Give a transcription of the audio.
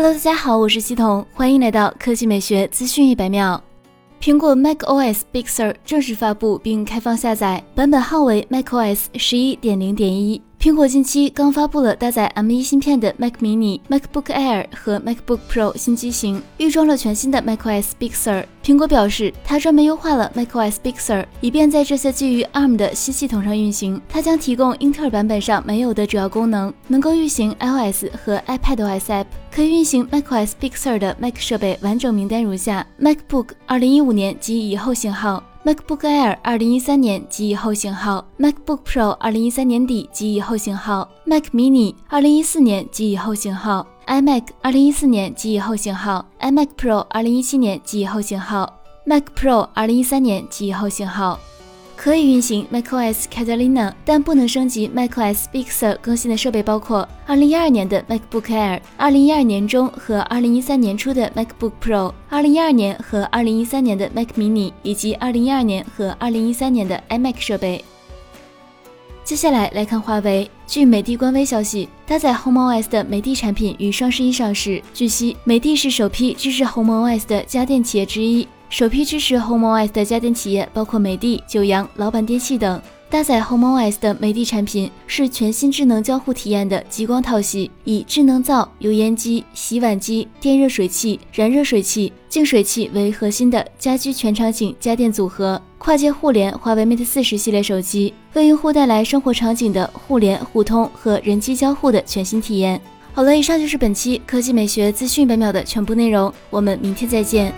Hello，大家好，我是系统，欢迎来到科技美学资讯一百秒。苹果 macOS Big Sur 正式发布并开放下载，版本号为 macOS 十一点零点一。苹果近期刚发布了搭载 M1 芯片的 Mac Mini、MacBook Air 和 MacBook Pro 新机型，预装了全新的 macOS Big Sur。苹果表示，它专门优化了 macOS Big Sur，以便在这些基于 ARM 的新系统上运行。它将提供英特尔版本上没有的主要功能，能够运行 iOS 和 iPadOS App。可以运行 macOS Big Sur 的 Mac 设备完整名单如下。：MacBook 2015年及以后型号。MacBook Air 二零一三年及以后型号，MacBook Pro 二零一三年底及以后型号，Mac Mini 二零一四年及以后型号，iMac 二零一四年及以后型号，iMac Pro 二零一七年及以后型号，Mac Pro 二零一三年及以后型号。可以运行 macOS Catalina，但不能升级 macOS Big Sur 更新的设备包括2012年的 MacBook Air、2012年中和2013年初的 MacBook Pro、2012年和2013年的 Mac Mini 以及2012年和2013年的 iMac 设备。接下来来看华为。据美的官微消息，搭载 homos 的美的产品于双十一上市。据悉，美的是首批支持 homos 的家电企业之一。首批支持 HomeOS 的家电企业包括美的、九阳、老板电器等。搭载 HomeOS 的美的产品是全新智能交互体验的极光套系，以智能灶、油烟机、洗碗机、电热水器、燃热水器、净水器为核心的家居全场景家电组合，跨界互联华为 Mate 四十系列手机，为用户带来生活场景的互联互通和人机交互的全新体验。好了，以上就是本期科技美学资讯百秒的全部内容，我们明天再见。